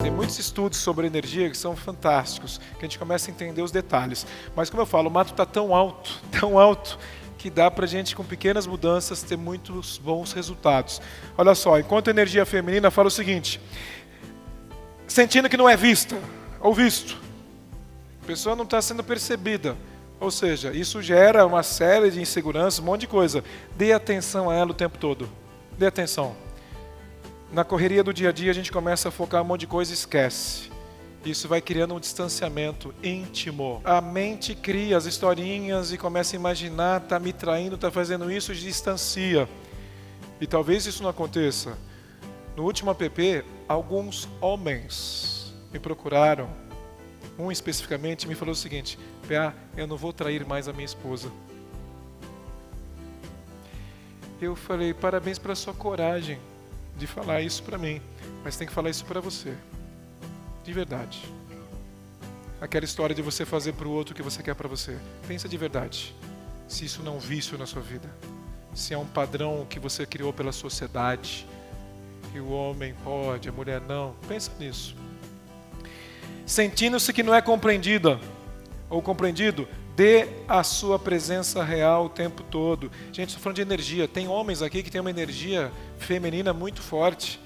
Tem muitos estudos sobre energia que são fantásticos, que a gente começa a entender os detalhes. Mas como eu falo, o mato está tão alto, tão alto, que dá para a gente, com pequenas mudanças, ter muitos bons resultados. Olha só, enquanto a energia feminina fala o seguinte: sentindo que não é vista ou visto, a pessoa não está sendo percebida. Ou seja, isso gera uma série de inseguranças, um monte de coisa. Dê atenção a ela o tempo todo. Dê atenção. Na correria do dia a dia, a gente começa a focar um monte de coisa e esquece. Isso vai criando um distanciamento íntimo. A mente cria as historinhas e começa a imaginar, tá me traindo, tá fazendo isso, distancia. E talvez isso não aconteça. No último app, alguns homens me procuraram um especificamente me falou o seguinte: PA, eu não vou trair mais a minha esposa. Eu falei: parabéns pela sua coragem de falar isso para mim, mas tem que falar isso para você, de verdade. Aquela história de você fazer para o outro o que você quer para você. Pensa de verdade. Se isso não é um vício na sua vida, se é um padrão que você criou pela sociedade, que o homem pode, a mulher não, pensa nisso sentindo-se que não é compreendida ou compreendido, dê a sua presença real o tempo todo. Gente, estou falando de energia. Tem homens aqui que têm uma energia feminina muito forte.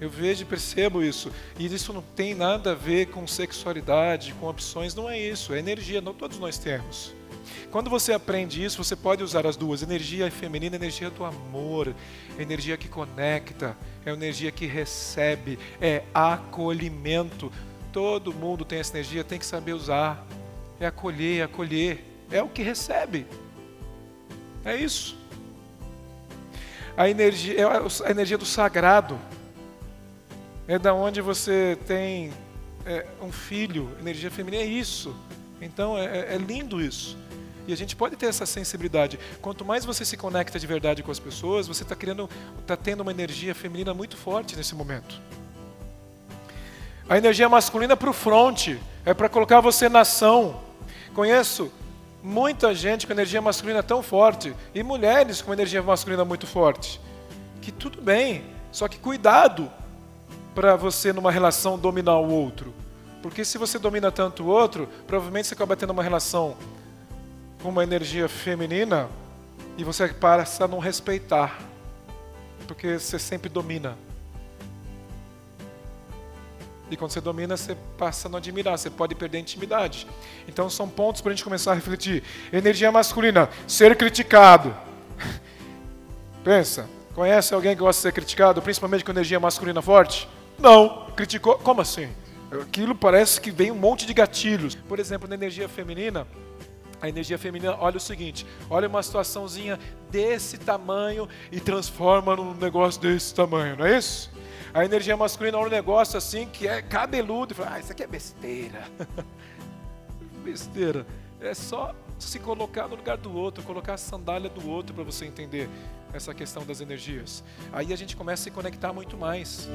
Eu vejo e percebo isso. E isso não tem nada a ver com sexualidade, com opções, não é isso. É energia, não todos nós temos. Quando você aprende isso, você pode usar as duas: energia feminina, energia do amor, energia que conecta, é energia que recebe, é acolhimento. Todo mundo tem essa energia, tem que saber usar. É acolher, é acolher. É o que recebe. É isso. A energia, é a energia do sagrado. É da onde você tem é, um filho, energia feminina, é isso. Então é, é, é lindo isso. E a gente pode ter essa sensibilidade. Quanto mais você se conecta de verdade com as pessoas, você está criando, está tendo uma energia feminina muito forte nesse momento. A energia masculina para o fronte, é para colocar você na ação. Conheço muita gente com energia masculina tão forte e mulheres com energia masculina muito forte. Que tudo bem, só que cuidado para você numa relação dominar o outro. Porque se você domina tanto o outro, provavelmente você acaba tendo uma relação com uma energia feminina e você passa a não respeitar. Porque você sempre domina. E quando você domina, você passa a não admirar, você pode perder a intimidade. Então são pontos para a gente começar a refletir. Energia masculina, ser criticado. Pensa, conhece alguém que gosta de ser criticado, principalmente com energia masculina forte? Não. Criticou? Como assim? Aquilo parece que vem um monte de gatilhos. Por exemplo, na energia feminina, a energia feminina olha o seguinte: olha uma situaçãozinha desse tamanho e transforma num negócio desse tamanho, não é isso? A energia masculina olha um negócio assim que é cabeludo e fala: ah, isso aqui é besteira. besteira. É só se colocar no lugar do outro, colocar a sandália do outro para você entender essa questão das energias. Aí a gente começa a se conectar muito mais.